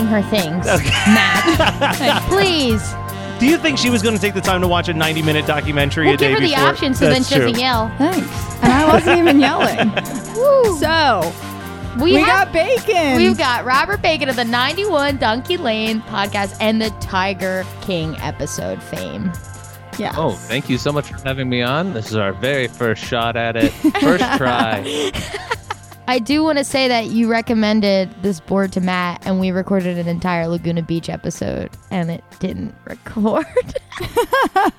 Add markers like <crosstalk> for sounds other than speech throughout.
Start telling her things, Matt. <laughs> Please. Do you think she was going to take the time to watch a 90 minute documentary We'll a day give her the before? option so then That's she doesn't true. yell. Thanks. And I wasn't even yelling. <laughs> Woo. So We, we have, got bacon. We've got Robert Bacon of the 91 Donkey Lane podcast and the Tiger King episode fame. Yeah. Oh, thank you so much for having me on. This is our very first shot at it. First <laughs> try. I do want to say that you recommended this board to Matt, and we recorded an entire Laguna Beach episode, and it didn't <laughs> record. <laughs>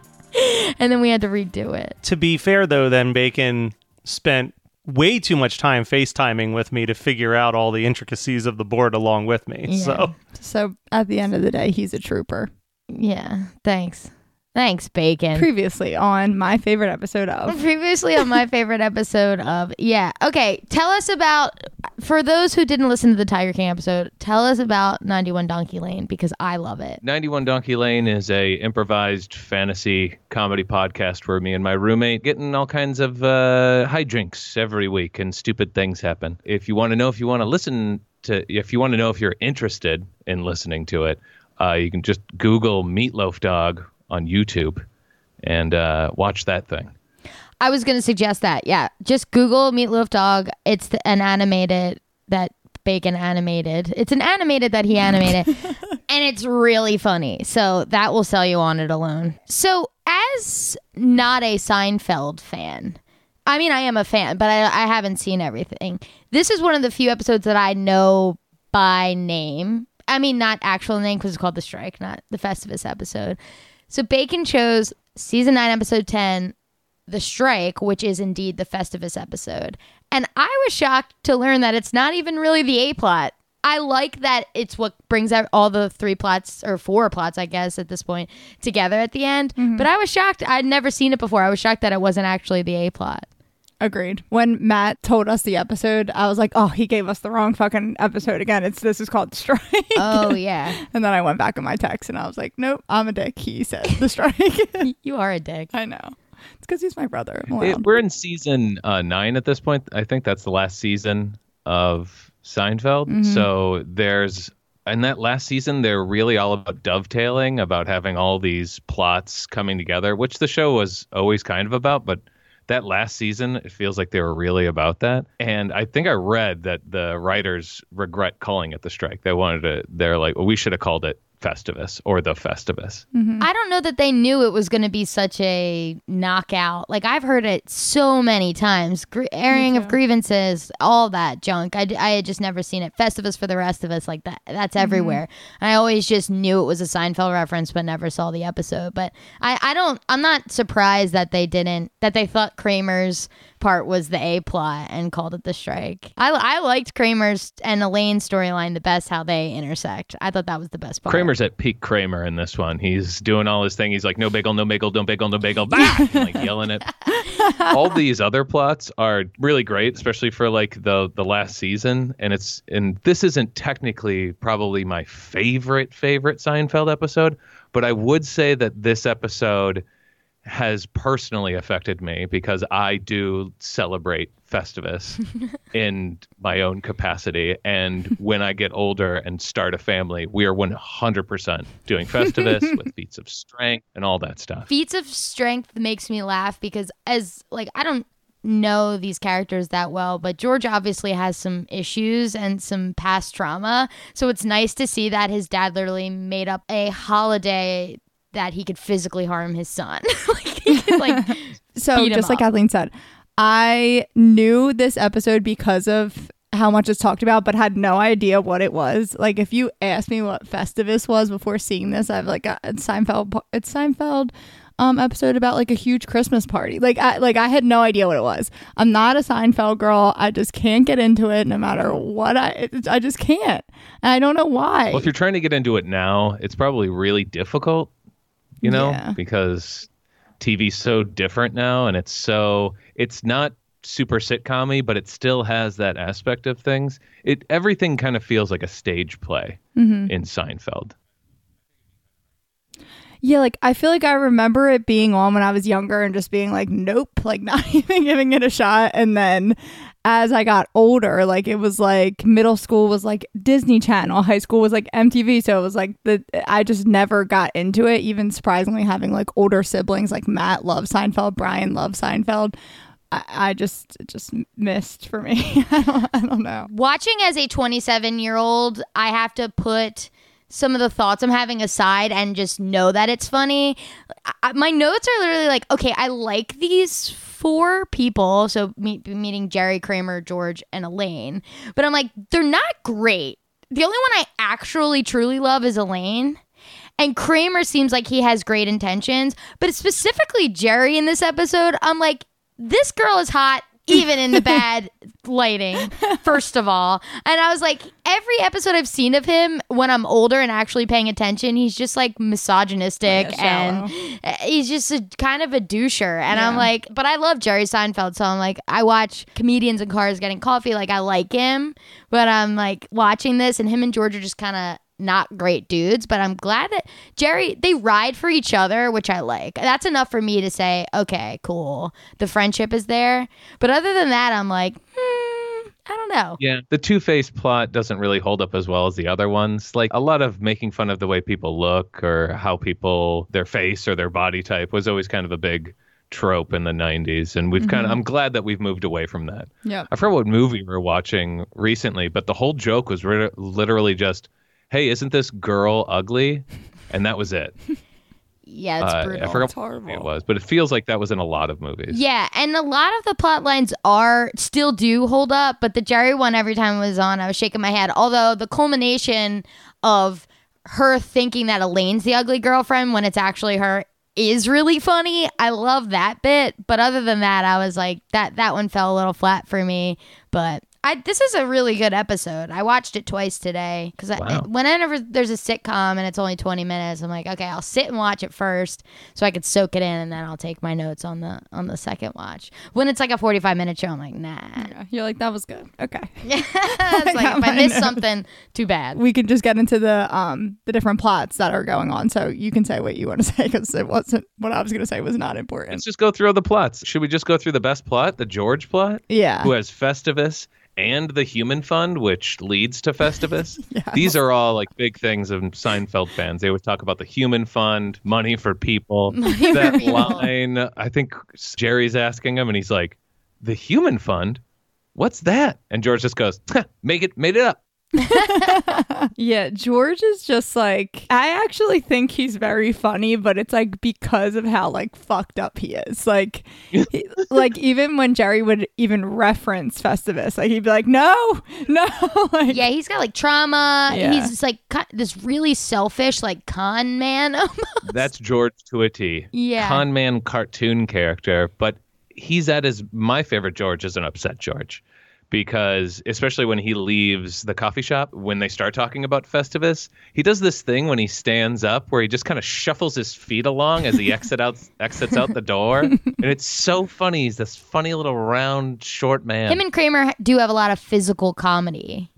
and then we had to redo it. To be fair, though, then Bacon spent way too much time FaceTiming with me to figure out all the intricacies of the board along with me. Yeah. So So at the end of the day, he's a trooper. Yeah, thanks. Thanks, Bacon. Previously on my favorite episode of <laughs> Previously on my favorite episode of yeah. Okay, tell us about for those who didn't listen to the Tiger King episode. Tell us about 91 Donkey Lane because I love it. 91 Donkey Lane is a improvised fantasy comedy podcast where me and my roommate getting all kinds of uh, drinks every week and stupid things happen. If you want to know if you want to listen to if you want to know if you're interested in listening to it, uh, you can just Google Meatloaf Dog on YouTube and uh, watch that thing. I was going to suggest that. Yeah, just Google Meatloaf Dog. It's the, an animated that Bacon animated. It's an animated that he animated, <laughs> and it's really funny. So that will sell you on it alone. So as not a Seinfeld fan. I mean, I am a fan, but I, I haven't seen everything. This is one of the few episodes that I know by name. I mean, not actual name because it's called The Strike, not the Festivus episode. So Bacon chose season 9, episode 10, The Strike, which is indeed the Festivus episode. And I was shocked to learn that it's not even really the A plot. I like that it's what brings out all the three plots or four plots, I guess, at this point together at the end. Mm-hmm. But I was shocked. I'd never seen it before. I was shocked that it wasn't actually the A plot. Agreed. When Matt told us the episode, I was like, "Oh, he gave us the wrong fucking episode again. It's this is called the strike." Oh, <laughs> yeah. and then I went back in my text and I was like, "Nope, I'm a dick." He said the strike. <laughs> <laughs> you are a dick. I know. It's because he's my brother. It- we're in season uh, nine at this point. I think that's the last season of Seinfeld. So there's in that last season, they're really all about dovetailing, about having all these plots coming together, which the show was always kind of about. But that last season, it feels like they were really about that. And I think I read that the writers regret calling it the strike. They wanted to. They're like, well, we should have called it Festivus or the Festivus. Mm-hmm. I don't know that they knew it was going to be such a knockout. Like I've heard it so many times, Gr- airing of grievances, all that junk. I, I had just never seen it. Festivus for the rest of us, like that. That's mm-hmm. everywhere. And I always just knew it was a Seinfeld reference, but never saw the episode. But I, I don't. I'm not surprised that they didn't. That they thought Kramer's part was the A plot and called it the strike. I, I liked Kramer's and Elaine's storyline the best. How they intersect. I thought that was the best part. At peak Kramer in this one. He's doing all his thing. He's like, no bagel, no bagel, no bagel, no bagel, bah! <laughs> Like yelling it. all these other plots are really great, especially for like the the last season. And it's and this isn't technically probably my favorite favorite Seinfeld episode, but I would say that this episode has personally affected me because I do celebrate Festivus <laughs> in my own capacity. And when I get older and start a family, we are 100% doing Festivus <laughs> with feats of strength and all that stuff. Feats of strength makes me laugh because as like I don't know these characters that well, but George obviously has some issues and some past trauma. So it's nice to see that his dad literally made up a holiday that he could physically harm his son. <laughs> like he could like so beat him just like up. Kathleen said, I knew this episode because of how much it's talked about, but had no idea what it was. Like if you asked me what Festivus was before seeing this, I've like got it's Seinfeld. It's Seinfeld um episode about like a huge Christmas party. Like I like I had no idea what it was. I'm not a Seinfeld girl. I just can't get into it no matter what I it- I just can't. And I don't know why. Well, if you're trying to get into it now, it's probably really difficult, you know, Yeah. because TV's so different now and it's so it's not super sitcom but it still has that aspect of things. It everything kind of feels like a stage play Mm-hmm. in Seinfeld. Yeah, like I feel like I remember it being on when I was younger and just being like, nope, like <laughs> not even giving it a shot. And then as I got older, like it was like middle school was like Disney Channel, high school was like MTV. So it was like the I just never got into it. Even surprisingly, having like older siblings like Matt loves Seinfeld, Brian loves Seinfeld. I, just just missed for me. <laughs> I don't, I don't know. watching as a 27 year old, I have to put some of the thoughts I'm having aside and just know that it's funny. I, my notes are literally like, okay, I like these four people. So meet, meeting Jerry, Kramer, George, and Elaine. But I'm like, they're not great. The only one I actually truly love is Elaine. And Kramer seems like he has great intentions, but specifically Jerry in this episode, I'm like, this girl is hot even in the <laughs> bad lighting, first of all. And I was like, every episode I've seen of him when I'm older and actually paying attention, he's just like misogynistic Yeah, and eh, he's just a kind of a doucher. And I'm like, but I love Jerry Seinfeld. So I'm like, I watch comedians in cars getting coffee. Like, I like him. But I'm like watching this, and him and George are just kind of not great dudes, but I'm glad that Jerry they ride for each other, which I like. That's enough for me to say, okay, cool. The friendship is there. But other than that, I'm like, hmm, I don't know. Yeah, the Two Face plot doesn't really hold up as well as the other ones. Like a lot of making fun of the way people look or how people their face or their body type was always kind of a big trope in the 90s and we've kind of I'm glad that we've moved away from that. Yeah. I forgot what movie we were watching recently, but the whole joke was ri- literally just, "Hey, isn't this girl ugly?" And that was it. <laughs> Yeah, it's Uh, brutal. I forgot what movie it was, but it feels like that was in a lot of movies. Yeah, and a lot of the plot lines are still do hold up, but the Jerry one every time it was on, I was shaking my head. Although the culmination of her thinking that Elaine's the ugly girlfriend when it's actually her is really funny. I love that bit, but other than that, I was like that that one fell a little flat for me, but I, this is a really good episode. I watched it twice today because Wow. whenever there's a sitcom and it's only 20 minutes, I'm like, okay, I'll sit and watch it first so I could soak it in, and then I'll take my notes on the on the second watch. When it's like a 45 minute show, I'm like, nah. Yeah, You're like that was good. Okay. <laughs> it's like <laughs> if I miss something, too bad. we can just get into the um the different plots that are going on. So you can say what you want to <laughs> say because it wasn't what I was going to say was not important. Let's just go through all the plots. Should we just go through the best plot, the George plot? Yeah. who has Festivus and the Human Fund, which leads to Festivus. <laughs> These are all like big things of Seinfeld fans. They would talk about the Human Fund, money for people. <laughs> that people. line, I think Jerry's asking him, and he's like, "The Human Fund? What's that?" And George just goes, "Huh, "Make it, made it up." <laughs> Yeah, George is just like I actually think he's very funny, but it's like because of how like fucked up he is. Like he- <laughs> like even when Jerry would even reference Festivus, like he'd be like, "No, no." <laughs> like Yeah, he's got like trauma. Yeah. He's just like ki- this really selfish, like con man. That's George to a T. Yeah. Con man cartoon character, but he's at his my favorite George is an upset George. Because especially when he leaves the coffee shop, when they start talking about Festivus, he does this thing when he stands up where he just kind of shuffles his feet along as he exit out <laughs> exits out the door. and it's so funny. He's this funny little round short man. Him and Kramer do have a lot of physical comedy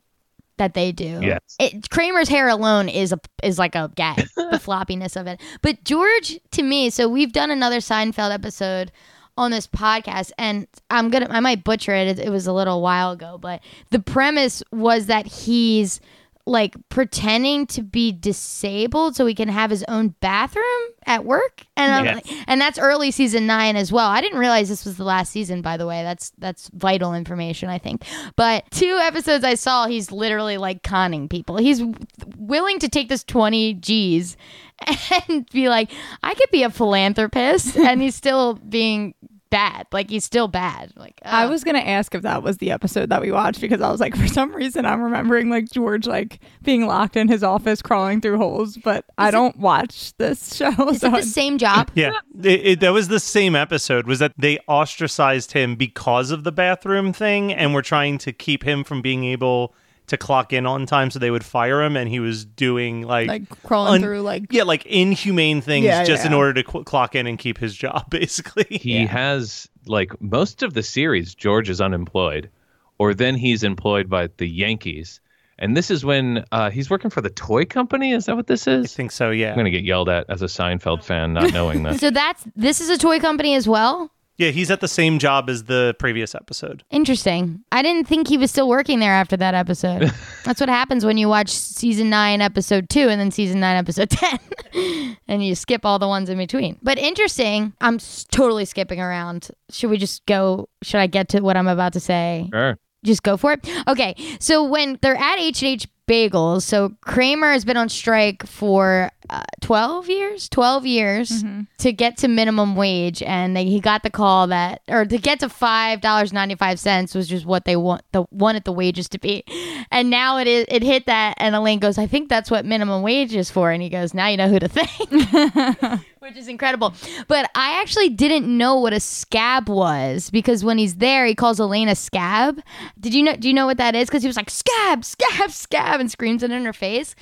that they do. Yes. It, Kramer's hair alone is a is like a gag, the <laughs> floppiness of it. But George, to me, so we've done another Seinfeld episode on this podcast, and I'm gonna I might butcher it. It, it was a little while ago, but the premise was that he's like pretending to be disabled so he can have his own bathroom at work and Yes. like, and that's early season 9 as well. I didn't realize this was the last season by the way. That's that's vital information I think. But two episodes I saw he's literally like conning people. He's w- willing to take this 20 G's <laughs> and be like I could be a philanthropist and he's still being bad. Like he's still bad. Like I was gonna ask if that was the episode that we watched because I was like, <laughs> for some reason, I'm remembering like George like being locked in his office, crawling through holes. But I don't watch this <laughs> show, Is so it the same job? Yeah, it, it, that was the same episode. Was that they ostracized him because of the bathroom thing, and were trying to keep him from being able to clock in on time, so they would fire him, and he was doing like, like crawling un- through like yeah, like inhumane things Yeah, just in order to qu- clock in and keep his job, <laughs> basically. He has like most of the series. George is unemployed, or then he's employed by the Yankees, and this is when uh, he's working for the toy company. Is that what this is? I think so. Yeah. I'm gonna get yelled at as a Seinfeld fan not knowing <laughs> this. So that's this is a toy company as well? Yeah, he's at the same job as the previous episode. Interesting. I didn't think he was still working there after that episode. <laughs> That's what happens when you watch season 9 episode 2 and then season 9 episode <laughs> 10 and you skip all the ones in between. But interesting. I'm s- totally skipping around. Should we just go should I get to what I'm about to say? Sure. just go for it. Okay, so when they're at H and H Bagels, so Kramer has been on strike for uh, twelve years, twelve years to get to minimum wage, and they, he got the call that, or to get to five dollars ninety five cents was just what they want the wanted the wages to be, and now it is it hit that, and Elaine goes, I think that's what minimum wage is for, and he goes, now you know who to thank <laughs> which is incredible. But I actually didn't know what a scab was because when he's there, he calls Elaine a scab. Did you know? Do you know what that is? Because he was like scab, scab, scab, and screams it in her face.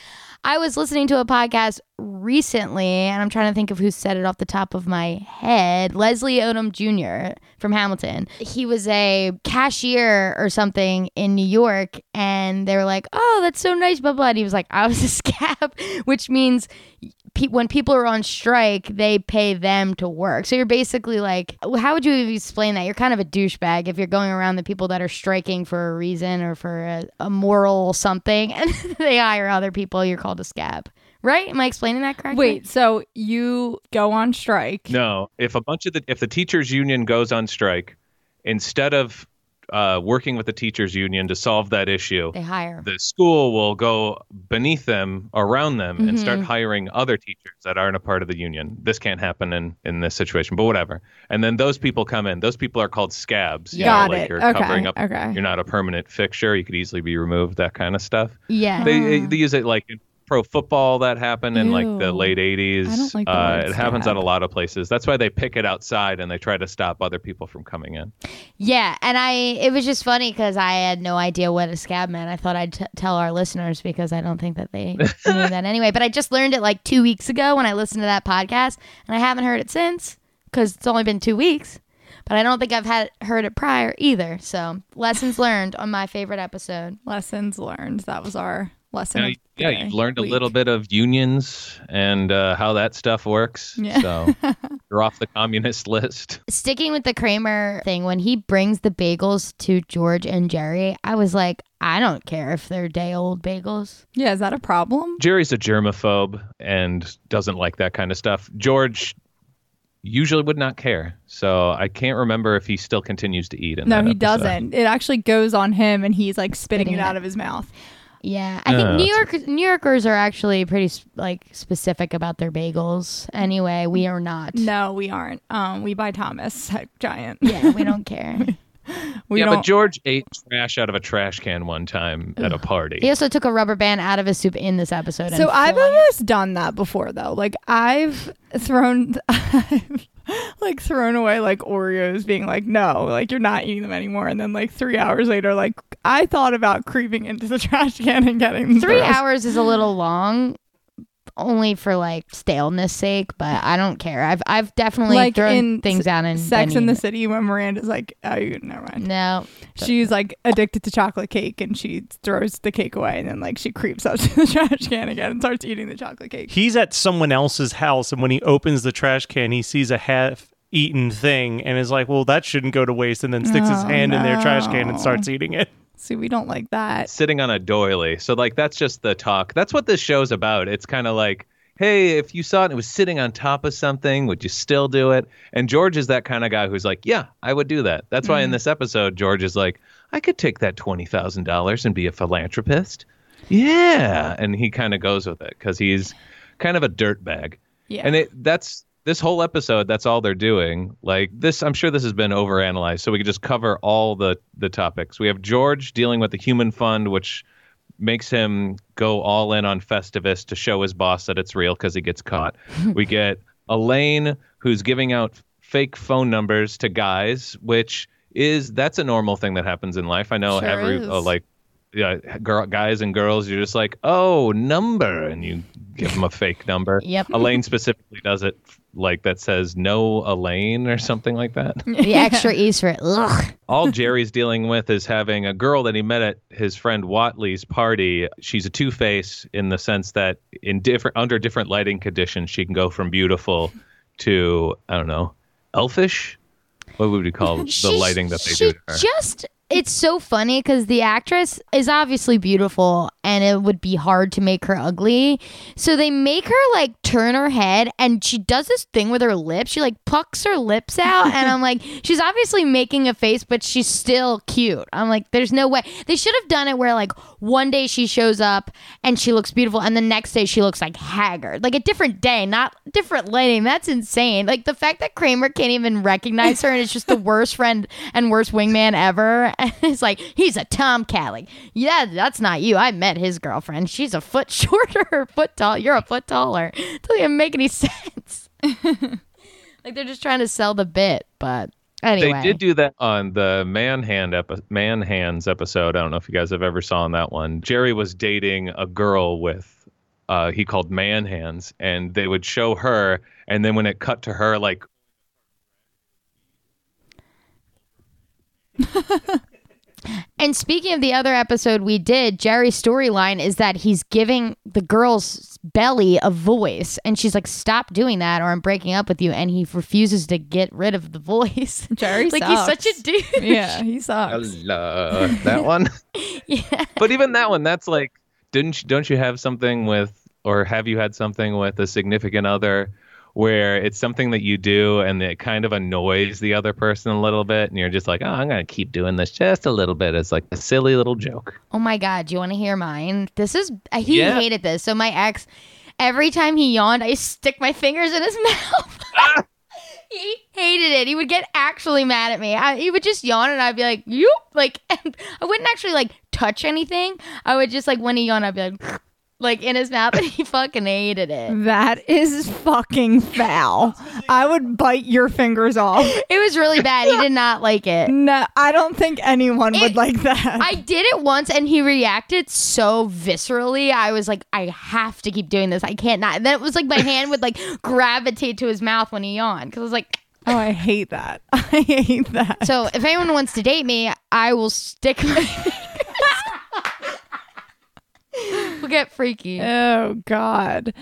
I was listening to a podcast recently, and I'm trying to think of who said it off the top of my head. Leslie Odom Jr. from Hamilton. He was a cashier or something in New York, and they were like, "Oh, that's so nice," blah blah. And he was like, "I was a <laughs> scab," which means pe- when people are on strike, they pay them to work. So you're basically like, how would you explain that? You're kind of a douchebag if you're going around the people that are striking for a reason or for a, a moral something, <laughs> and they hire other people. You're called a scab, right? Am I explaining that correctly? Wait, so you go on strike? No, if a bunch of the if the teachers union goes on strike, instead of uh, working with the teachers union to solve that issue, they hire. the school will go beneath them, around them, and start Mhm. hiring other teachers that aren't a part of the union. This can't happen in in this situation, but whatever. And then those people come in. Those people are called scabs. you know, Got like it. You're Okay, covering up. okay. You're not a permanent fixture. You could easily be removed. That kind of stuff. yeah. They they use it like in pro football that happened in like the late 80s. I don't like the uh, it happens at a lot of places. That's why they pick it outside and they try to stop other people from coming in. Yeah, and I it was just funny because I had no idea what a scab meant. I thought I'd t- tell our listeners because I don't think that they <laughs> knew that anyway. But I just learned it like two weeks ago when I listened to that podcast, and I haven't heard it since because it's only been two weeks. But I don't think I've had heard it prior either. So lessons learned on my favorite episode. Lessons learned. That was our lesson. Now, of yeah, the you've learned a little bit of unions and uh, how that stuff works. Yeah. So <laughs> you're off the communist list. Sticking with the Kramer thing, when he brings the bagels to George and Jerry, I was like, I don't care if they're day old bagels. Yeah, is that a problem? Jerry's a germaphobe and doesn't like that kind of stuff. George usually would not care. So I can't remember if he still continues to eat in No, that he episode. doesn't. It actually goes on him, and he's like spitting, Spitting it it. out of his mouth. Yeah, I think New York New Yorkers are actually pretty like specific about their bagels. Anyway, we are not. No, we aren't. Um, we buy Thomas <laughs> at Giant. Yeah, we don't <laughs> care. we yeah, don't. but George ate trash out of a trash can one time at a party. he also took a rubber band out of his soup in this episode. so I've flung almost done that before, though. Like I've thrown, <laughs> I've like thrown away like Oreos, being like, no, like you're not eating them anymore. And then like three hours later, like I thought about creeping into the <laughs> trash can and getting three thrown. hours is a little long, only for like staleness sake. But I don't care. I've I've definitely Like thrown in things down in Sex then in the eaten City when Miranda's like, oh, you never it. mind. No, She's like addicted to chocolate cake and she throws the cake away and then like she creeps up <laughs> to the trash can again and starts eating the chocolate cake. He's at someone else's house, and when he opens the trash can, he sees a half eaten thing and is like, well, that shouldn't go to waste, and then sticks his Oh, hand in their trash can and starts eating it. See, we don't like that. sitting on a doily. So like that's just the talk. That's what this show's about. It's kind of like, hey, if you saw it and it was sitting on top of something, would you still do it? And George is that kind of guy who's like, yeah, I would do that. That's why in mm-hmm. this episode George is like, I could take that twenty thousand dollars and be a philanthropist. Yeah, and he kind of goes with it because he's kind of a dirtbag. Yeah. And it that's this whole episode, that's all they're doing. Like this, I'm sure this has been overanalyzed, so we could just cover all the the topics. We have George dealing with the human fund, which makes him go all in on Festivus to show his boss that it's real because he gets caught. <laughs> we get Elaine, who's giving out fake phone numbers to guys, which is that's a normal thing that happens in life. I know Sure every uh, like yeah, girl, guys and girls, you're just like, oh, number, and you give them a fake number. <laughs> Yep. Elaine specifically does it like that says no Elaine or something like that. <laughs> The extra E's for it. Ugh. All Jerry's dealing with is having a girl that he met at his friend Whatley's party. She's a two face in the sense that in different under different lighting conditions, she can go from beautiful to I don't know, elfish. What would we call <laughs> the lighting that they she do to her? just it's so funny because the actress is obviously beautiful and it would be hard to make her ugly. So they make her like turn her head and she does this thing with her lips. She like pucks her lips out and i'm like <laughs> she's obviously making a face but she's still cute. I'm like there's no way. They should have done it where like one day she shows up and she looks beautiful and the next day she looks like haggard. Like a different day not different lighting. That's insane. Like the fact that kramer can't even recognize her and it's just the worst friend and worst wingman ever and <laughs> it's like he's a tomcat like yeah that's not you. I met his girlfriend. She's a foot <laughs> shorter foot tall. You're a foot taller. <laughs> Doesn't even make any sense. Like they're just trying to sell the bit but anyway. They did do that on the Man Hand epi- Man Hands episode. I don't know if you guys have ever saw on that one. Jerry was dating a girl with uh, he called Man Hands, and they would show her, and then when it cut to her, like And speaking of the other episode we did, Jerry's storyline is that he's giving the girl's belly a voice. And she's like, stop doing that or I'm breaking up with you. And he refuses to get rid of the voice. <laughs> Jerry like he's such a dude. Yeah, he sucks. hello, that one. <laughs> yeah. But even that one, that's like, didn't you, don't you have something with, or have you had something with a significant other? Where it's something that you do and it kind of annoys the other person a little bit, and you're just like, oh, I'm going to keep doing this just a little bit. It's like a silly little joke. Oh my God. Do you want to hear mine? This is, he Yeah. hated this. So my ex, every time he yawned, I stick my fingers in his <laughs> mouth. <laughs> he hated it. He would get actually mad at me. I, he would just yawn and I'd be like, "You Like and <laughs> I wouldn't actually like touch anything. I would just like when he yawned, I'd be like, like in his mouth, <laughs> and he fucking hated it. That is fucking foul. I would bite your fingers off. <laughs> It was really bad. He did not like it. No, I don't think anyone It- would like that. I did it once and he reacted so viscerally. I was like, I have to keep doing this. I can't not. And then it was like my hand would like <laughs> gravitate to his mouth when he yawned because I was like, oh, I hate that. I hate that. so if anyone wants to date me, I will stick my We'll get freaky. Oh God.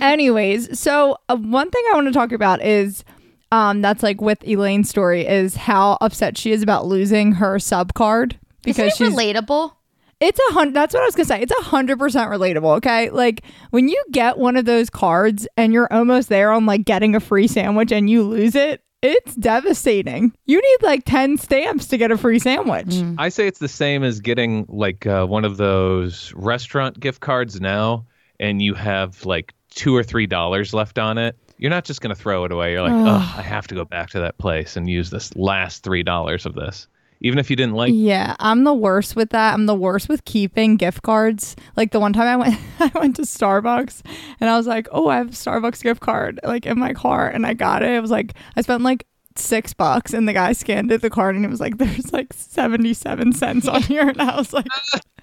Anyways, so uh, one thing I want to talk about is um that's like with Elaine's story is how upset she is about losing her sub card because she's relatable? it's a hundred that's what I was gonna say. It's a hundred percent relatable, okay? Like when you get one of those cards and you're almost there on like getting a free sandwich and you lose it, it's devastating. You need like ten stamps to get a free sandwich. I say it's the same as getting like uh, one of those restaurant gift cards now, and you have like two or three dollars left on it. You're not just going to throw it away. You're like, oh, I have to go back to that place and use this last three dollars of this, even if you didn't like. Yeah, I'm the worst with that. I'm the worst with keeping gift cards. Like the one time I went <laughs> I went to Starbucks and I was like, "Oh, I have a Starbucks gift card like in my car." And I got it. It was like I spent like 6 bucks and the guy scanned it the card and it was like there's like 77 cents on <laughs> here and I was like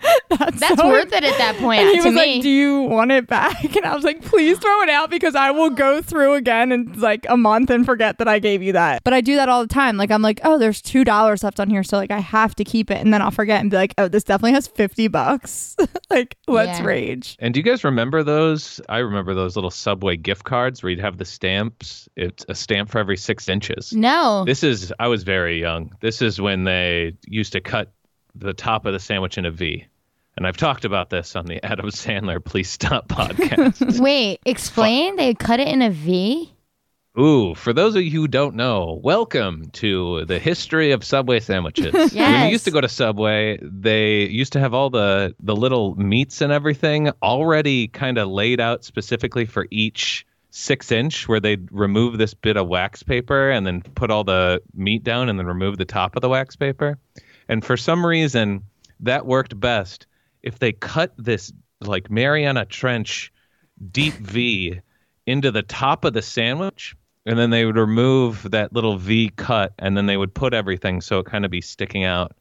<laughs> That's, That's so- worth it at that point And he to was me. like, "Do you want it back?" <laughs> And I was like, "Please throw it out because I will go through again in like a month and forget that I gave you that." But I do that all the time. Like I'm like, "Oh, there's two dollars left on here, so like I have to keep it," and then I'll forget and be like, "Oh, this definitely has fifty bucks." <laughs> like, let's Yeah. rage. And do you guys remember those? I remember those little Subway gift cards where you'd have the stamps. It's a stamp for every six inches. no. This is, I was very young. This is when they used to cut the top of the sandwich in a V. And I've talked about this on the <laughs> Adam Sandler Please Stop podcast. <laughs> Wait, explain. They cut it in a V. Ooh, for those of you who don't know, welcome to the history of Subway sandwiches. <laughs> When Yes. you used to go to Subway, they used to have all the the little meats and everything already kind of laid out specifically for each six inch, where they'd remove this bit of wax paper and then put all the meat down and then remove the top of the wax paper. And for some reason, that worked best if they cut this like Mariana Trench deep V into the top of the sandwich, and then they would remove that little V cut, and then they would put everything so it kind of be sticking out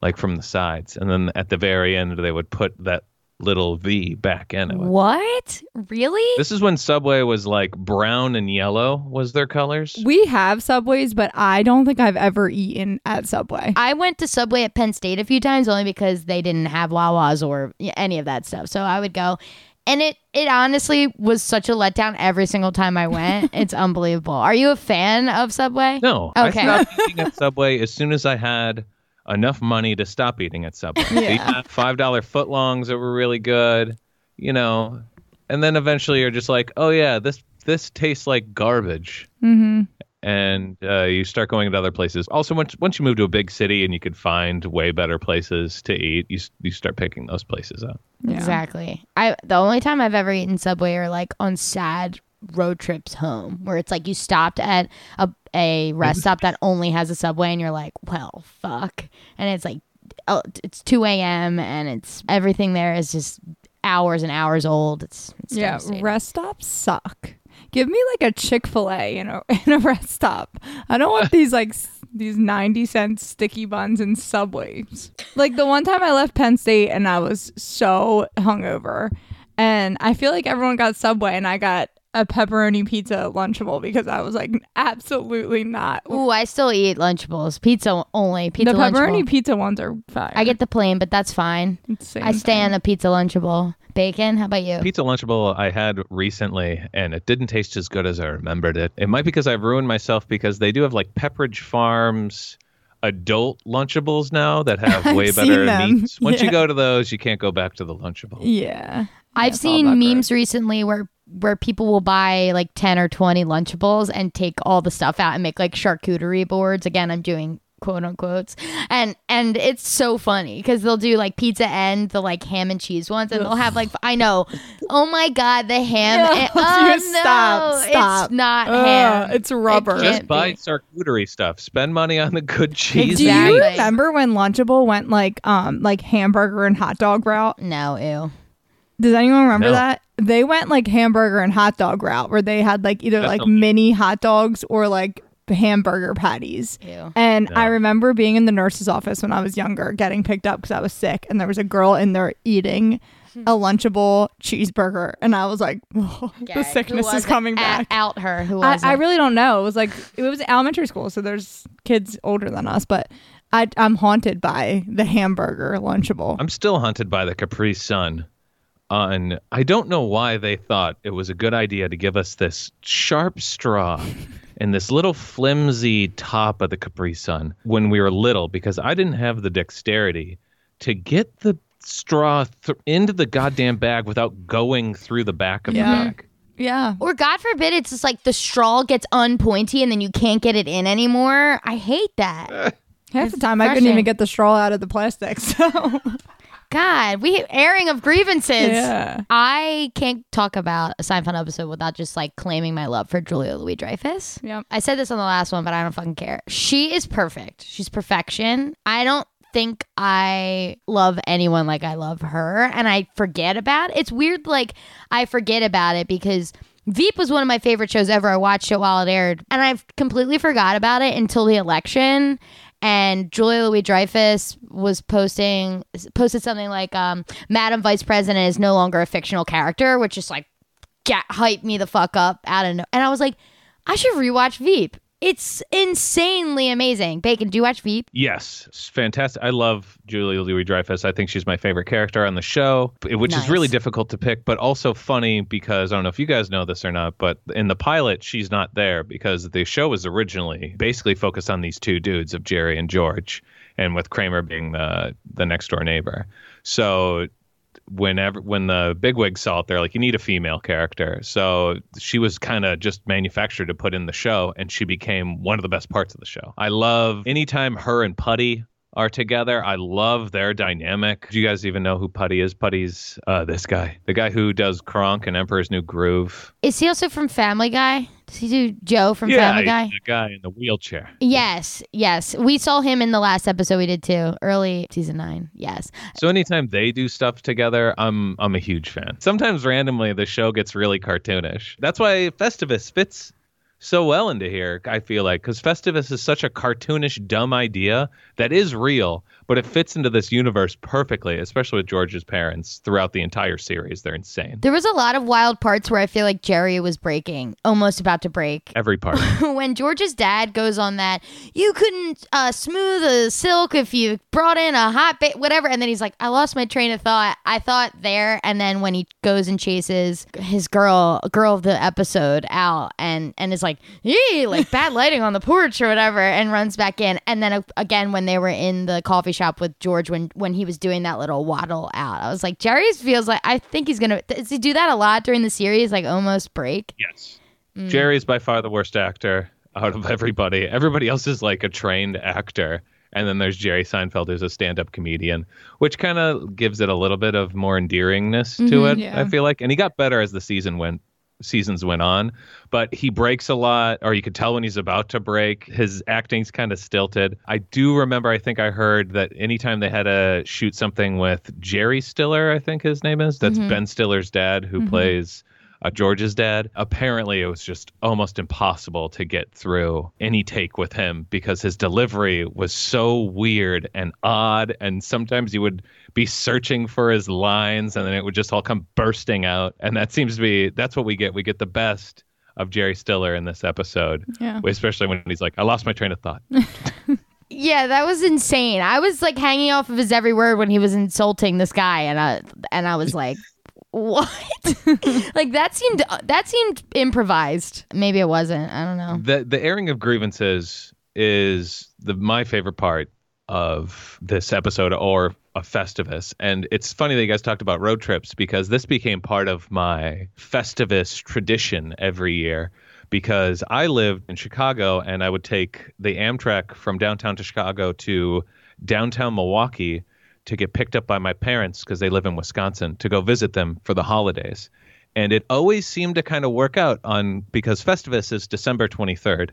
like from the sides, and then at the very end they would put that little V back in it. What? Really? This is when Subway was like brown and yellow was their colors. We have Subways, but I don't think I've ever eaten at Subway. I went to Subway at Penn State a few times only because they didn't have Wawas or any of that stuff. So I would go. And it it honestly was such a letdown every single time I went. <laughs> it's unbelievable. Are you a fan of Subway? No, Okay. I stopped <laughs> eating at Subway as soon as I had enough money to stop eating at Subway. <laughs> They had five dollar footlongs that were really good, you know, and then eventually you're just like, oh yeah, this this tastes like garbage. Mm-hmm. And uh, you start going to other places. Also, once once you move to a big city and you could find way better places to eat, you you start picking those places up. Exactly. I the only time I've ever eaten Subway are like on sad road trips home, where it's like you stopped at a a rest mm-hmm. stop that only has a Subway, and you're like, well, fuck, and it's like, oh, it's two a.m. and it's everything there is just hours and hours old. It's, it's Yeah, rest stops suck. Give me like a Chick Fil A, you <laughs> know, in a rest stop. I don't want these like these ninety cent sticky buns and Subways. Like the one time I left Penn State and I was so hungover, and I feel like everyone got Subway and I got a pepperoni pizza lunchable because I was like absolutely not. Ooh, I still eat Lunchables. Pizza only. Pizza the pepperoni Lunchable. pizza ones are fire. I get the plain, but that's fine. It's the same I stay thing. on the pizza Lunchable. Bacon. How about you? Pizza Lunchable I had recently, and it didn't taste as good as I remembered it. It might be because I've ruined myself because they do have like Pepperidge Farms adult Lunchables now that have <laughs> way I've better seen them. meats. Once you Yeah. go to those, you can't go back to the Lunchable. Yeah. I've seen about memes recently where where people will buy like 10 or 20 lunchables and take all the stuff out and make like charcuterie boards again i'm doing quote unquotes and and it's so funny because they'll do like pizza and the like ham and cheese ones and they'll have like i know oh my god the ham No, and, <laughs> oh you stop, no stop. it's not Ugh, ham it's rubber. It Just buy be. charcuterie stuff. Spend money on the good <laughs> cheese. Do you remember when Lunchable went like um like hamburger and hot dog route? no ew Does anyone remember No. that? They went like hamburger and hot dog route where they had like either like mini hot dogs or like hamburger patties. ew And I remember being in the nurse's office when I was younger, getting picked up because I was sick, and there was a girl in there eating hmm. a Lunchable cheeseburger, and I was like, <laughs> "Oh, the sickness who is was it? coming A- back. out her who I, was I it? really don't know. It was like it was elementary school, so there's kids older than us, but I, I'm haunted by the hamburger Lunchable. I'm still haunted by the Capri Sun. On, I don't know why they thought it was a good idea to give us this sharp straw <laughs> and this little flimsy top of the Capri Sun when we were little, because I didn't have the dexterity to get the straw th- into the goddamn bag without going through the back of Yeah. the bag. yeah, Or God forbid, it's just like the straw gets unpointy and then you can't get it in anymore. I hate that. <laughs> half It's the time I couldn't even get the straw out of the plastic. <laughs> So God, we airing of grievances. Yeah. I can't talk about a Seinfeld episode without just like claiming my love for Julia Louis Dreyfus. Yep. I said this on the last one, but I don't fucking care. She is perfect. She's perfection. I don't think I love anyone like I love her, and I forget about it. It's weird, like I forget about it because. Veep was one of my favorite shows ever. I watched it while it aired, and I've completely forgot about it until the election. And Julia Louis Dreyfus was posting posted something like, um, "Madam Vice President is no longer a fictional character," which just like get hype me the fuck up out of no. And I was like, I should rewatch Veep. It's insanely amazing. Bacon, do you watch Veep? Yes, it's fantastic. I love Julia Louis Dreyfus. I think she's my favorite character on the show, which Nice. is really difficult to pick, but also funny because I don't know if you guys know this or not, but in the pilot, she's not there because the show was originally basically focused on these two dudes of Jerry and George, and with Kramer being the the next door neighbor. So whenever when the bigwigs saw it, they're like, you need a female character. So she was kind of just manufactured to put in the show, and she became one of the best parts of the show. I love anytime her and Puddy are together. I love their dynamic. Do you guys even know who Puddy is? Puddy's uh, this guy, the guy who does Kronk and Emperor's New Groove. Is he also from Family Guy? Does he do Joe from Family Guy? the guy in the wheelchair. Yes, yes. We saw him in the last episode we did too, early season nine. Yes. So anytime they do stuff together, I'm I'm a huge fan. Sometimes randomly the show gets really cartoonish. That's why Festivus fits so well into here. I feel like because Festivus is such a cartoonish, dumb idea that is real, but it fits into this universe perfectly. Especially with George's parents throughout the entire series, they're insane. There was a lot of wild parts where I feel like Jerry was breaking, almost about to break. Every part. <laughs> when George's dad goes on that, you couldn't uh, smooth a silk if you brought in a hot ba- whatever, and then he's like, I lost my train of thought. I thought there, and then when he goes and chases his girl, girl of the episode out, and and is like, yee, like bad lighting on the porch or whatever, and runs back in, and then uh, again when they were in the coffee shop with George when when he was doing that little waddle out, I was like, Jerry feels like I think he's gonna. Does he do that a lot during the series? Like almost break. Yes. Jerry's by far the worst actor out of everybody. Everybody else is like a trained actor. And then there's Jerry Seinfeld, who's a stand up comedian, which kind of gives it a little bit of more endearingness to it, yeah. I feel like. And he got better as the season went seasons went on, but he breaks a lot, or you could tell when he's about to break. His acting's kind of stilted. I do remember, I think I heard that anytime they had to shoot something with Jerry Stiller, I think his name is, that's mm-hmm. Ben Stiller's dad, who mm-hmm. plays uh, George's dad. Apparently, it was just almost impossible to get through any take with him because his delivery was so weird and odd. And sometimes you would be searching for his lines and then it would just all come bursting out. And that seems to be that's what we get. We get the best of Jerry Stiller in this episode, Yeah. especially when he's like, I lost my train of thought. <laughs> Yeah, that was insane. I was like hanging off of his every word when he was insulting this guy, and I and I was like, "What?" <laughs> like that seemed that seemed improvised. Maybe it wasn't. I don't know. the the airing of grievances is the my favorite part of this episode or a Festivus. And it's funny that you guys talked about road trips because this became part of my Festivus tradition every year because I lived in Chicago and I would take the Amtrak from downtown to Chicago to downtown Milwaukee to get picked up by my parents because they live in Wisconsin to go visit them for the holidays. And it always seemed to kind of work out on because Festivus is December 23rd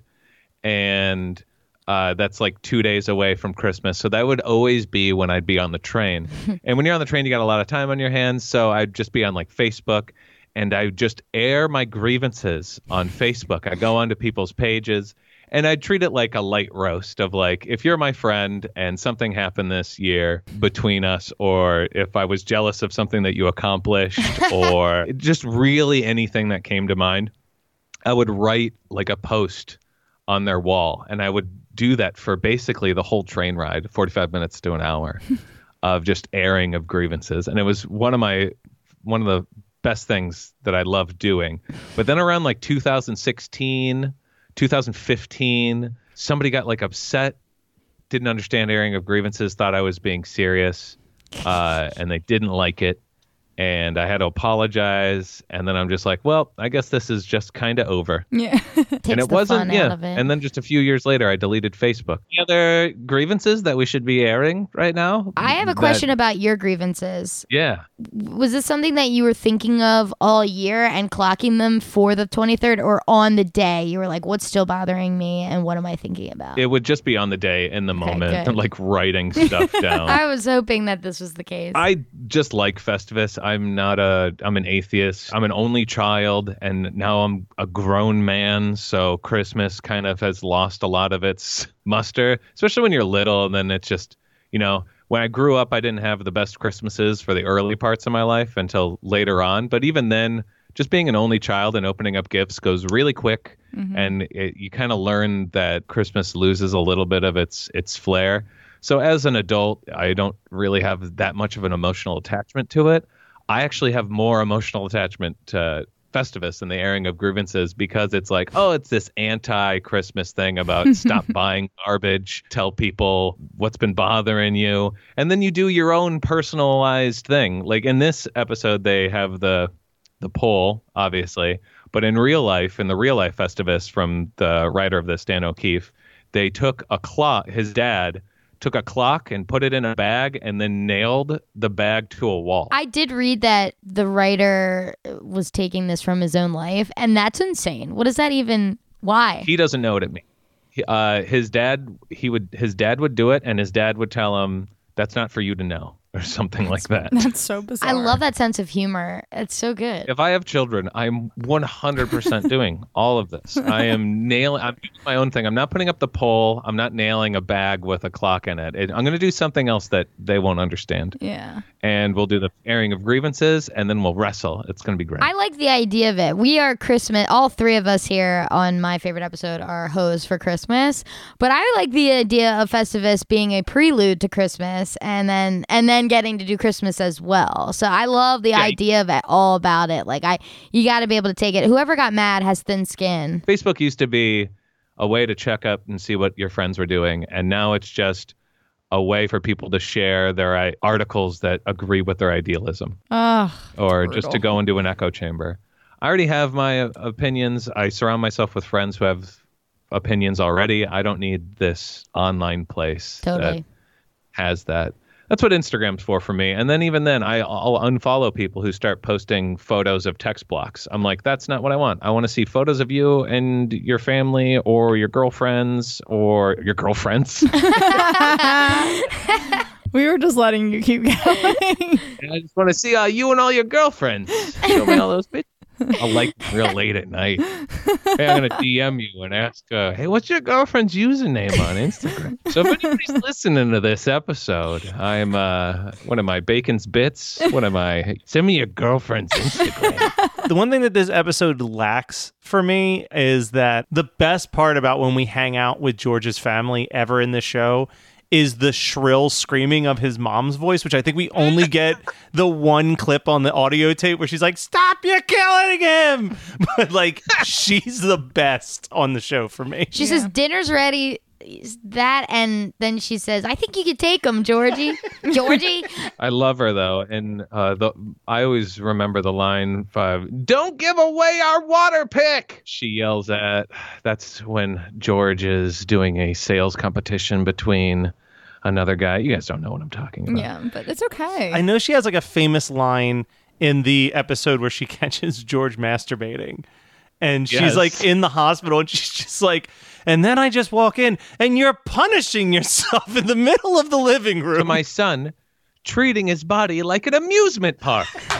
and uh, that's like two days away from Christmas. So that would always be when I'd be on the train. <laughs> and when you're on the train, you got a lot of time on your hands. So I'd just be on like Facebook and I would just air my grievances on Facebook. I go onto people's pages and I'd treat it like a light roast of like, if you're my friend and something happened this year between us, or if I was jealous of something that you accomplished, <laughs> or just really anything that came to mind, I would write like a post on their wall. And I would do that for basically the whole train ride 45 minutes to an hour <laughs> of just airing of grievances. And it was one of my one of the best things that I loved doing. But then around like 2016 2015 somebody got like upset didn't understand airing of grievances thought I was being serious uh, and they didn't like it and I had to apologize and then I'm just like well I guess this is just kind of over <laughs> Yeah. <laughs> Takes and it the wasn't fun yeah out of it. and then just a few years later i deleted facebook any other grievances that we should be airing right now I have a That- question about your grievances. yeah Was this something that you were thinking of all year and clocking them for the 23rd or on the day? You were like, what's still bothering me and what am I thinking about? it would just be on the day in the moment good. <laughs> like writing stuff down I was hoping that this was the case. I just like Festivus. I'm not a I'm an atheist. I'm an only child and now I'm a grown man, so Christmas kind of has lost a lot of its <laughs> muster, especially when you're little and then it's just, you know, when I grew up I didn't have the best Christmases for the early parts of my life until later on, but even then just being an only child and opening up gifts goes really quick mm-hmm. and it, you kind of learn that Christmas loses a little bit of its its flair. So as an adult, I don't really have that much of an emotional attachment to it. I actually have more emotional attachment to Festivus and the airing of grievances because it's like, oh, it's this anti-Christmas thing about <laughs> stop buying garbage, tell people what's been bothering you, and then you do your own personalized thing. Like in this episode, they have the the poll, obviously, but in real life, in the real life Festivus from the writer of this, Dan O'Keefe, they took a clock. His dad took a clock and put it in a bag and then nailed the bag to a wall. I did read that the writer was taking this from his own life, and that's insane. What does that even? Why? he doesn't know what it means. He, uh, his dad, he would, his dad would do it, and his dad would tell him, "That's not for you to know," or something like that. That's so bizarre. I love that sense of humor. It's so good. If I have children, I'm 100% doing all of this. I am <laughs> nailing. I'm doing my own thing. I'm not putting up the pole. I'm not nailing a bag with a clock in it. it I'm going to do something else that they won't understand. Yeah. And we'll do the airing of grievances, and then we'll wrestle. It's going to be great. I like the idea of it. We are Christmas. All three of us here on my favorite episode are hoes for Christmas. But I like the idea of Festivus being a prelude to Christmas, and then and then getting to do Christmas as well. So I love the idea of it, all about it. Like I, you got to be able to take it. Whoever got mad has thin skin. Facebook used to be a way to check up and see what your friends were doing, and now it's just a way for people to share their i- articles that agree with their idealism, Ugh. or just to go into an echo chamber. I already have my uh, opinions. I surround myself with friends who have opinions already. I don't need this online place Totally. that has that. That's what Instagram's for for me. And then even then, I, I'll unfollow people who start posting photos of text blocks. I'm like, that's not what I want. I want to see photos of you and your family or your girlfriends or your girlfriends. <laughs> <laughs> We were just letting you keep going. <laughs> And I just want to see uh, you and all your girlfriends. Show me all those pictures. <laughs> I'll like real late at night. Hey, I'm gonna DM you and ask, uh, "Hey, what's your girlfriend's username on Instagram?" So if anybody's <laughs> listening to this episode, I'm uh, what am I? Bacon's bits. What am I? Send me your girlfriend's Instagram. the one thing that this episode lacks for me is that the best part about when we hang out with George's family ever in the show is the shrill screaming of his mom's voice, which I think we only get the one clip on the audio tape where she's like, Stop, you're killing him. <laughs> But like, she's the best on the show for me. She says dinner's ready. That and then she says, "I think you could take him, Georgie." <laughs> Georgie. I love her though, and uh, the I always remember the line five. Don't give away our water pick. She yells at. That's when George is doing a sales competition between another guy. You guys don't know what I'm talking about. yeah, but it's okay. I know she has like a famous line in the episode where she <laughs> catches George masturbating. And she's Yes. like in the hospital and she's just like, and then I just walk in and you're punishing yourself in the middle of the living To room. my son, treating his body like an amusement park. <laughs>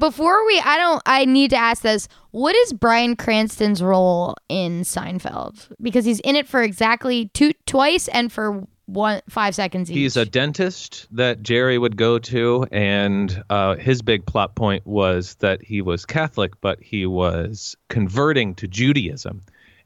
Before we, I don't. I need to ask this. What is Bryan Cranston's role in Seinfeld? Because he's in it for exactly two, twice, and for one five seconds each. He's a dentist that Jerry would go to, and uh, his big plot point was that he was Catholic, but he was converting to Judaism.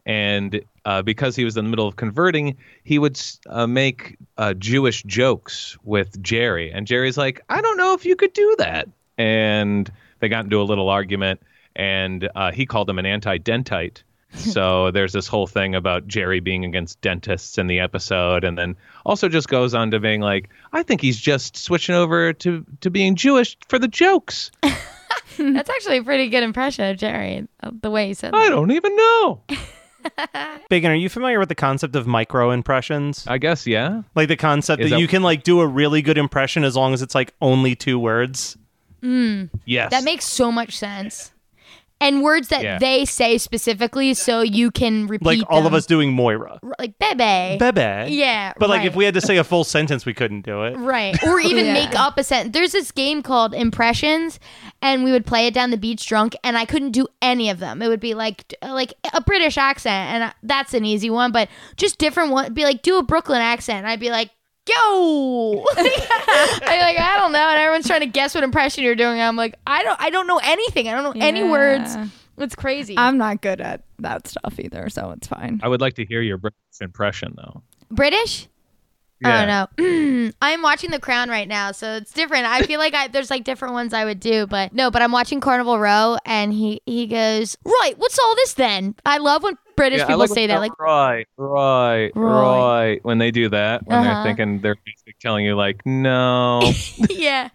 And uh, because he was in the middle of converting, he would uh, make uh, Jewish jokes with Jerry. And Jerry's like, I don't know if you could do that. And they got into a little argument, and uh, he called him an anti dentite. <laughs> so there's this whole thing about Jerry being against dentists in the episode, and then also just goes on to being like, I think he's just switching over to to being Jewish for the jokes. <laughs> That's actually a pretty good impression of Jerry. uh, The way he said. I that. don't even know. <laughs> Bacon, are you familiar with the concept of micro impressions? I guess yeah. Like the concept that that- you can like do a really good impression as long as it's like only two words. Yes. That makes so much sense. And words that Yeah. they say specifically, so you can repeat. Like all of them. us doing Moira. like bebe. Bebe. Yeah, But like right. if we had to say a full sentence, we couldn't do it. Right. Or even <laughs> Yeah. make up a sentence. There's this game called Impressions, and we would play it down the beach drunk, and I couldn't do any of them. It would be like like a British accent, and that's an easy one, but just different one. Be like, do a Brooklyn accent. And I'd be like, yo. <laughs> I'm like, I don't know. And everyone's trying to guess what impression you're doing. I'm like, I don't I don't know anything. I don't know any Yeah. words. It's crazy. I'm not good at that stuff either, so it's fine. I would like to hear your British impression though. British? I don't know. I'm watching The Crown right now, so it's different. I feel like I, there's like different ones I would do, but no. But I'm watching Carnival Row, and he he goes, "Right, what's all this then?" I love when British Yeah, people like say that. Like, right, right, Right. right. When they do that, when Uh-huh. they're thinking they're basically telling you like, no. <laughs> yeah,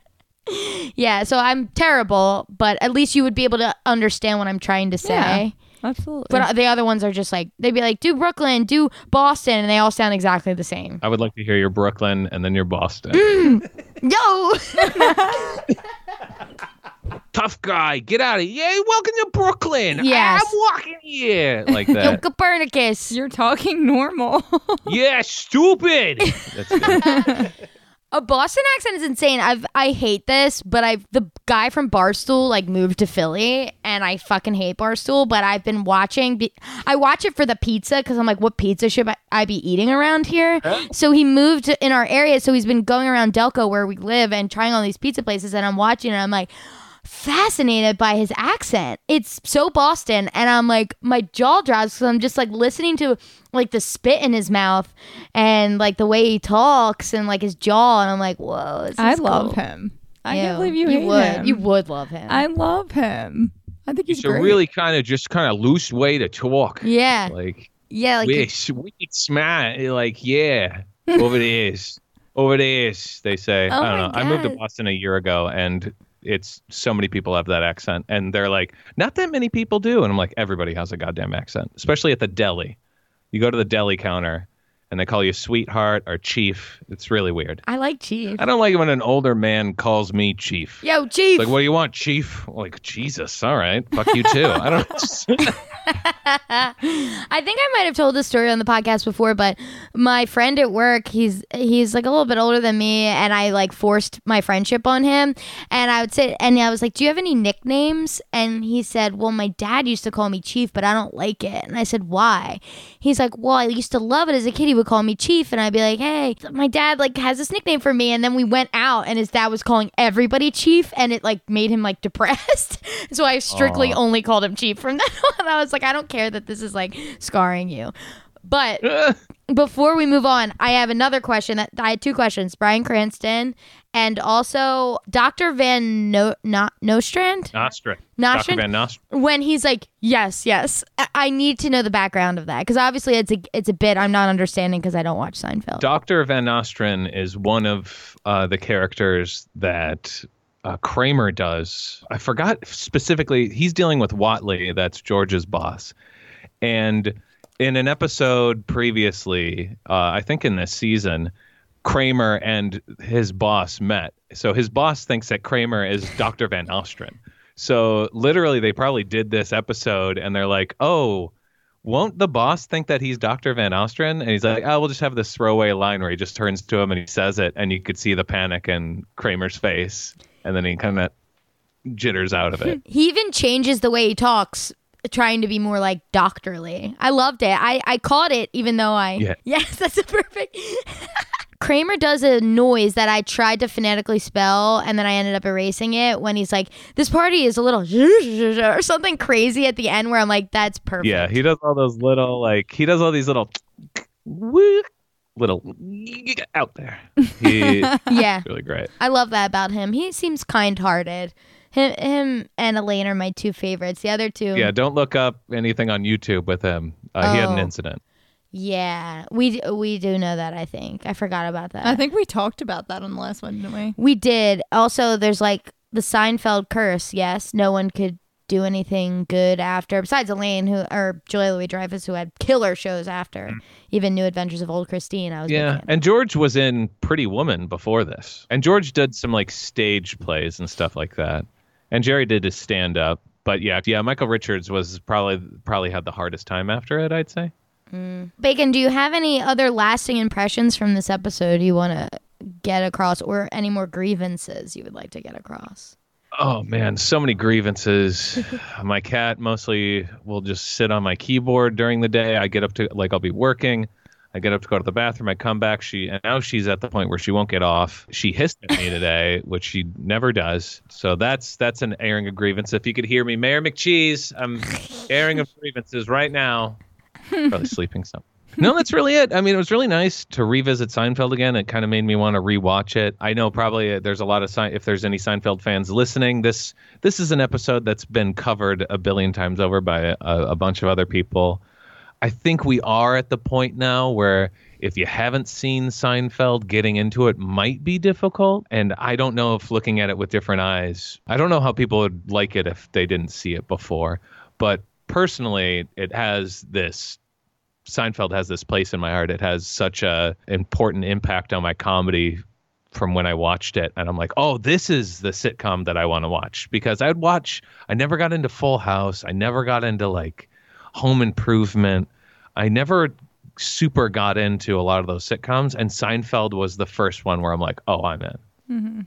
yeah. So I'm terrible, but at least you would be able to understand what I'm trying to say. Yeah. Absolutely. But uh, the other ones are just like they'd be like, "Do Brooklyn, do Boston," and they all sound exactly the same. I would like to hear your Brooklyn and then your Boston. Mm. Yo, <laughs> Tough guy, get out of here. Hey, welcome to Brooklyn. Yes. I'm walking here. Like yo, that. Copernicus. You're talking normal. <laughs> yeah, stupid. <laughs> That's stupid. A Boston accent is insane. I've I hate this, but I've the guy from Barstool like moved to Philly, and I fucking hate Barstool. But I've been watching. Be, I watch it for the pizza because I'm like, what pizza should I, I be eating around here? So he moved in our area, so he's been going around Delco where we live and trying all these pizza places, and I'm watching, and I'm like. Fascinated by his accent. It's so Boston, and I'm like, my jaw drops because I'm just like listening to like the spit in his mouth and like the way he talks and like his jaw, and I'm like, whoa, this I is love cool. him. I Ew. can't believe you, you hate would. him. You would love him. I love him. I think he's It's a really kind of just kind of loose way to talk. yeah, Like, yeah, like we're sweet, smart. Like, yeah, over the there, over the there. They say. Oh I don't my know. I moved to Boston a year ago, and it's so many people have that accent, and they're like, not that many people do, and I'm like, everybody has a goddamn accent, especially at the deli. You go to the deli counter, and they call you sweetheart or chief. It's really weird. I like Chief. I don't like it when an older man calls me chief. Yo, Chief. Like, what do you want, chief? Like, Jesus, all right, fuck you too. I don't. <laughs> I think I might have told this story on the podcast before, but my friend at work, he's he's like a little bit older than me, and I like forced my friendship on him. And I would say, and I was like, "Do you have any nicknames?" And he said, "Well, my dad used to call me Chief, but I don't like it." And I said, "Why?" He's like, "Well, I used to love it as a kid. He would call me Chief, and I'd be like, "Hey, my dad like has this nickname for me." And then we went out, and his dad was calling everybody Chief, and it like made him like <laughs> depressed. so I strictly only called him Chief from <laughs> then on. I was like, I don't care that this is like scarring you. But <laughs> before we move on, I have another question. That I had two questions: Bryan Cranston and also Dr. Van no- no- Nostrand. Nostra. Nostrand? Dr. Van Nostra. When he's like, "Yes, yes," I- I need to know the background of that because obviously it's a it's a bit I'm not understanding because I don't watch Seinfeld. Dr. Van Nostrand is one of uh, the characters that uh, Kramer does. I forgot specifically, he's dealing with Whatley, that's George's boss. And in an episode previously, uh, I think in this season, Kramer and his boss met. So his boss thinks that Kramer is Dr. Van Nostrand. So literally, they probably did this episode and they're like, oh, won't the boss think that he's Dr. Van Nostrand? And he's like, oh, we'll just have this throwaway line where he just turns to him and he says it, and you could see the panic in Kramer's face. And then he kind of jitters out of it. <laughs> He even changes the way he talks, trying to be more like doctorly. I loved it. I, I caught it, even though I. Yeah. <laughs> Yes, that's a perfect. <laughs> Kramer does a noise that I tried to phonetically spell and then I ended up erasing it when he's like, this party is a little <laughs> or something crazy at the end where I'm like, that's perfect. Yeah, he does all those little, like, he does all these little, little out there. He, yeah. really great. I love that about him. He seems kind hearted. Him, him and Elaine are my two favorites. The other two. Yeah, don't look up anything on YouTube with him. Uh, He had an Oh. incident. Yeah, we we do know that. I think I forgot about that. I think we talked about that on the last one, didn't we? we did. Also, there's like the Seinfeld curse. Yes, no one could do anything good after, besides Elaine, who or Julia Louis Dreyfus, who had killer shows after. Even New Adventures of Old Christine. I was Yeah, fan. and George was in Pretty Woman before this, and George did some like stage plays and stuff like that. And Jerry did his stand up, but yeah, yeah, Michael Richards was probably probably had the hardest time after it. I'd say. Mm. Bacon, do you have any other lasting impressions from this episode you want to get across, or any more grievances you would like to get across? Oh man, so many grievances. <laughs> my cat mostly will just sit on my keyboard during the day. I get up to like I'll be working. I get up to go to the bathroom. I come back. She and now she's at the point where she won't get off. She hissed at me today, <laughs> which she never does. So that's that's an airing of grievance. If you could hear me, Mayor McCheese, I'm airing of grievances right now. Probably sleeping some. No, that's really it. I mean, it was really nice to revisit Seinfeld again. It kind of made me want to rewatch it. I know probably uh, there's a lot of Sein- if there's any Seinfeld fans listening, this this is an episode that's been covered a billion times over by a, a bunch of other people. I think we are at the point now where if you haven't seen Seinfeld, getting into it might be difficult. And I don't know if looking at it with different eyes, I don't know how people would like it if they didn't see it before. But personally, it has this Seinfeld has this place in my heart. It has such a important impact on my comedy from when I watched it. And I'm like, oh, this is the sitcom that I want to watch because I'd watch. I never got into Full House. I never got into like Home Improvement. I never super got into a lot of those sitcoms. And Seinfeld was the first one where I'm like, oh, I'm in. Mm-hmm.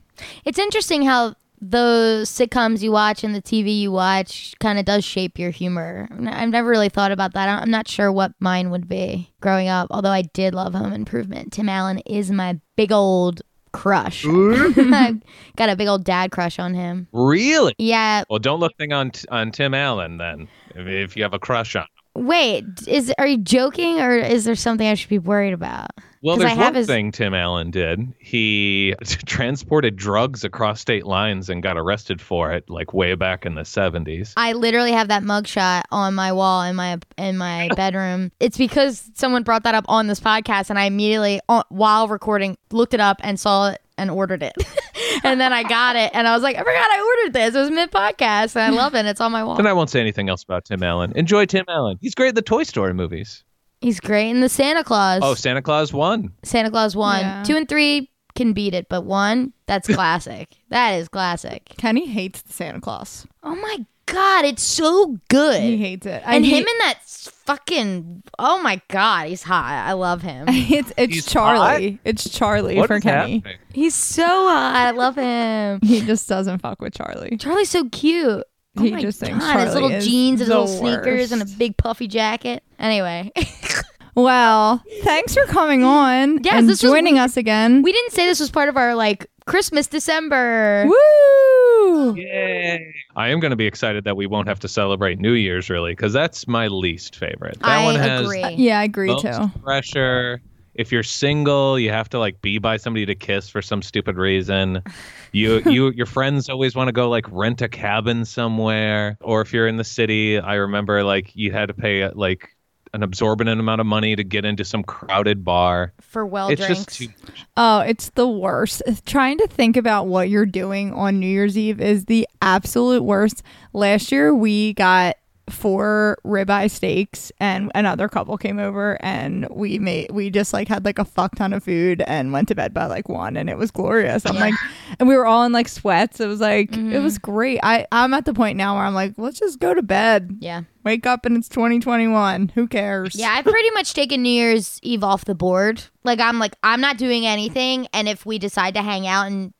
It's interesting how those sitcoms you watch and the TV you watch kind of does shape your humor. I've never really thought about that. I'm not sure what mine would be growing up, although I did love Home Improvement. Tim Allen is my big old crush. <laughs> I've got a big old dad crush on him. Really? Yeah. Well, don't look thing on on Tim Allen then. If, if you have a crush on. Wait, is are you joking or is there something I should be worried about? Well, 'Cause I there's have one his- thing Tim Allen did. He <laughs> transported drugs across state lines and got arrested for it, like way back in the 70s. I literally have that mugshot on my wall in my in my <laughs> bedroom. It's because someone brought that up on this podcast, and I immediately, uh, while recording, looked it up and saw it and ordered it. <laughs> and then I got it, and I was like, I forgot I ordered this. It was mid podcast, and I love it. It's on my wall. Then I won't say anything else about Tim Allen. Enjoy Tim Allen. He's great at the Toy Story movies. He's great in the Santa Clause. Oh, Santa Clause 1. Santa Clause one, Yeah. two, and three can beat it, but one that's <laughs> classic. that is classic. Kenny hates the Santa Clause. Oh my god, it's so good. He hates it. and I him hate- and that fucking oh my god, he's hot. I love him. <laughs> it's it's He's Charlie. It's Charlie What for is Kenny. happening? He's so hot. I love him. <laughs> He just doesn't fuck with Charlie. Charlie's so cute. Oh He my just god, thinks his Charlie little is jeans, his the little sneakers, and a worst. big puffy jacket. Anyway, <laughs> Well, thanks for coming on Yes, and this was- joining us again. we didn't say this was part of our like Christmas December. Woo! Yay. I am going to be excited that we won't have to celebrate New Year's really because that's my least favorite. That I one has agree. Uh, yeah, I agree most too. pressure. If you're single, you have to like be by somebody to kiss for some stupid reason. <laughs> You you your friends always want to go like rent a cabin somewhere, or if you're in the city, I remember like you had to pay like an absorbent amount of money to get into some crowded bar. for well it's drinks. just too Oh, it's the worst. Trying to think about what you're doing on New Year's Eve is the absolute worst. Last year we got four ribeye steaks and another couple came over and we made we just like had like a fuck ton of food and went to bed by like one and it was glorious. I'm like and we were all in like sweats. It was like it was mm-hmm. great. I I'm at the point now where I'm like, let's just go to bed. yeah. Wake up and it's 2021. Who cares? Yeah, I've pretty much taken New Year's Eve off the board. Like I'm like I'm not doing anything, and if we decide to hang out, and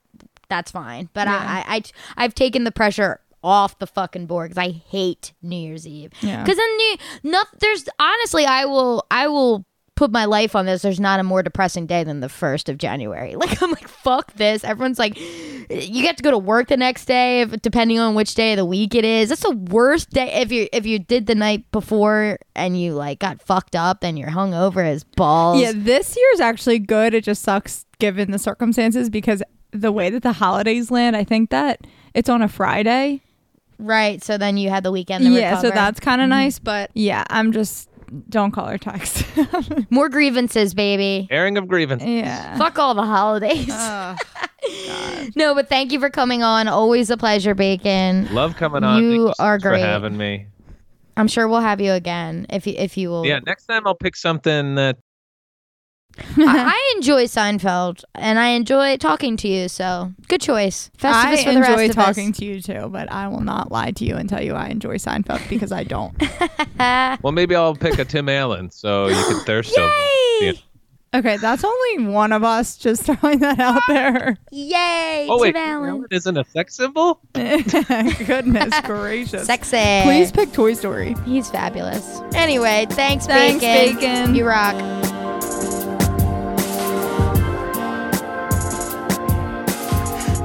that's fine. But Yeah. I, I I I've taken the pressure off the fucking board because I hate New Year's Eve. Yeah. Because then New, no, there's honestly I will I will put my life on this. There's not a more depressing day than the first of January. <laughs> Like I'm like fuck this. Everyone's like, you get to go to work the next day, if, depending on which day of the week it is. That's the worst day. If you if you did the night before and you like got fucked up and you're hungover as balls. Yeah, this year's actually good. It just sucks given the circumstances because the way that the holidays land, I think that it's on a Friday. Right. So then you had the weekend. To yeah, so that's kind of mm-hmm. nice. But yeah, I'm just don't call her text. <laughs> more grievances, baby. airing of grievance. yeah. Fuck all the holidays. <laughs> no, but thank you for coming on. Always a pleasure, Bacon. Love coming on. You Thank are much for great. having me. I'm sure we'll have you again if you if you will. Yeah, next time I'll pick something that I, <laughs> I enjoy Seinfeld and I enjoy talking to you. So good choice. Festivus I for the rest enjoy of talking us. to you too, but I will not lie to you and tell you I enjoy Seinfeld because I don't. <laughs> Well, maybe I'll pick a Tim Allen so you can thirst over. Yay! the- okay, that's only one of us. Just <laughs> throwing that out there. Yay! Oh Tim Tim Allen. Allen isn't a sex symbol. Goodness gracious. Sexy. Please pick Toy Story. He's fabulous. Anyway, thanks, Thanks, Bacon. Bacon. You rock.